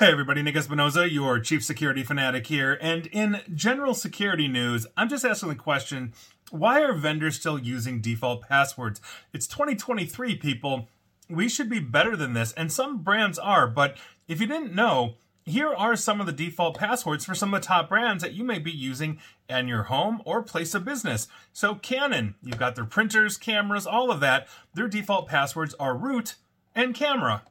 Hey everybody, Nick Espinosa, your chief security fanatic here. And in general security news, I'm just asking the question why are vendors still using default passwords? It's 2023, people. We should be better than this, and some brands are, but if you didn't know, here are some of the default passwords for some of the top brands that you may be using in your home or place of business. So, Canon, you've got their printers, cameras, all of that. Their default passwords are root and camera.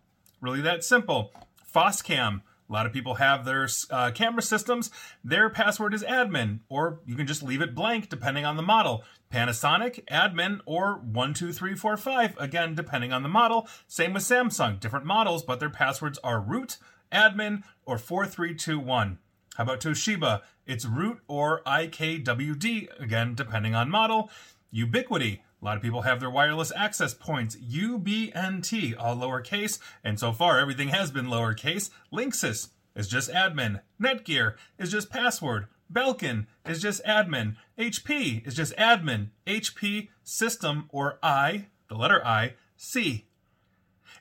Really that simple. Foscam. A lot of people have their uh, camera systems. Their password is admin, or you can just leave it blank depending on the model. Panasonic, admin, or 12345, again, depending on the model. Same with Samsung, different models, but their passwords are root, admin, or 4321. How about Toshiba? It's root or IKWD, again, depending on model. Ubiquiti, a lot of people have their wireless access points, UBNT, all lowercase, and so far everything has been lowercase. Linksys is just admin. Netgear is just password. Belkin is just admin. HP is just admin. HP system or I, the letter I, C.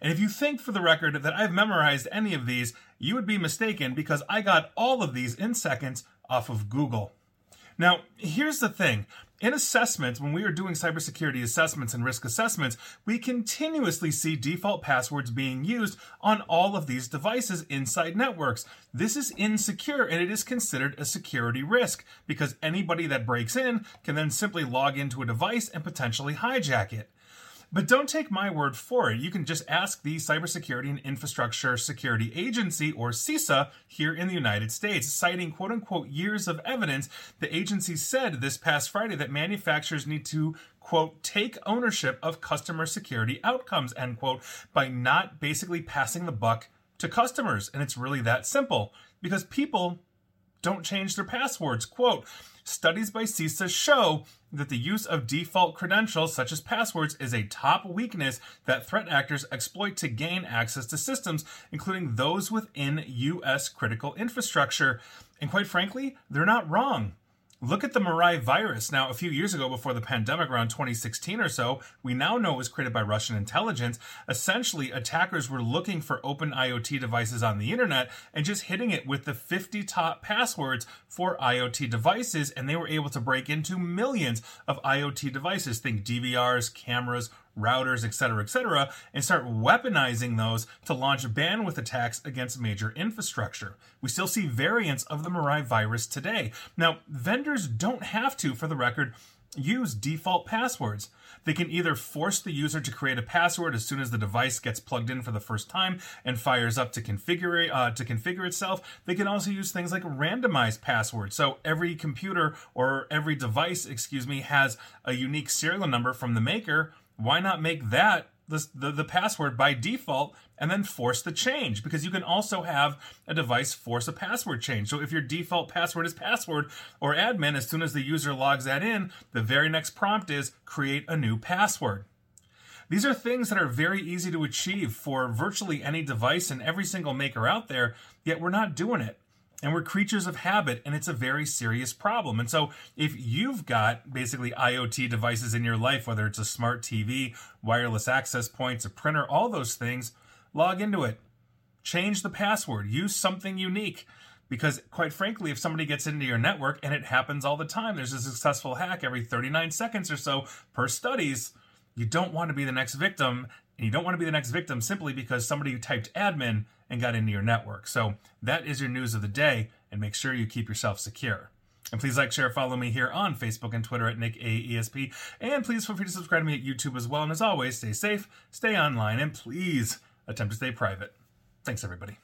And if you think for the record that I've memorized any of these, you would be mistaken because I got all of these in seconds off of Google. Now, here's the thing. In assessments, when we are doing cybersecurity assessments and risk assessments, we continuously see default passwords being used on all of these devices inside networks. This is insecure and it is considered a security risk because anybody that breaks in can then simply log into a device and potentially hijack it. But don't take my word for it. You can just ask the Cybersecurity and Infrastructure Security Agency, or CISA, here in the United States. Citing quote unquote years of evidence, the agency said this past Friday that manufacturers need to quote, take ownership of customer security outcomes, end quote, by not basically passing the buck to customers. And it's really that simple because people don't change their passwords. Quote, studies by CISA show that the use of default credentials, such as passwords, is a top weakness that threat actors exploit to gain access to systems, including those within U.S. critical infrastructure. And quite frankly, they're not wrong. Look at the Mirai virus. Now, a few years ago, before the pandemic, around 2016 or so, we now know it was created by Russian intelligence. Essentially, attackers were looking for open IoT devices on the internet and just hitting it with the 50 top passwords for IoT devices, and they were able to break into millions of IoT devices. Think DVRs, cameras, routers, etc., etc., and start weaponizing those to launch bandwidth attacks against major infrastructure. We still see variants of the Mirai virus today. Now, vendors don't have to, for the record, use default passwords. They can either force the user to create a password as soon as the device gets plugged in for the first time and fires up to configure uh, to configure itself. They can also use things like randomized passwords. So every computer or every device, excuse me, has a unique serial number from the maker why not make that the, the, the, password by default and then force the change because you can also have a device force a password change. So if your default password is password or admin, as soon as the user logs that in, the very next prompt is create a new password. These are things that are very easy to achieve for virtually any device and every single maker out there, yet we're not doing it and we're creatures of habit and it's a very serious problem. And so if you've got basically iot devices in your life whether it's a smart tv wireless access points a printer all those things log into it. Change the password. Use something unique. Because quite frankly if somebody gets into your network and it happens all the time there's a successful hack every 39 seconds or so per studies you don't want to be the next victim and you don't want to be the next victim simply because somebody typed admin and got into your network. So that is your news of the day, and make sure you keep yourself secure. And please like, share, follow me here on Facebook and Twitter at Nick AESP. And please feel free to subscribe to me at YouTube as well. And as always, stay safe, stay online, and please attempt to stay private. Thanks, everybody.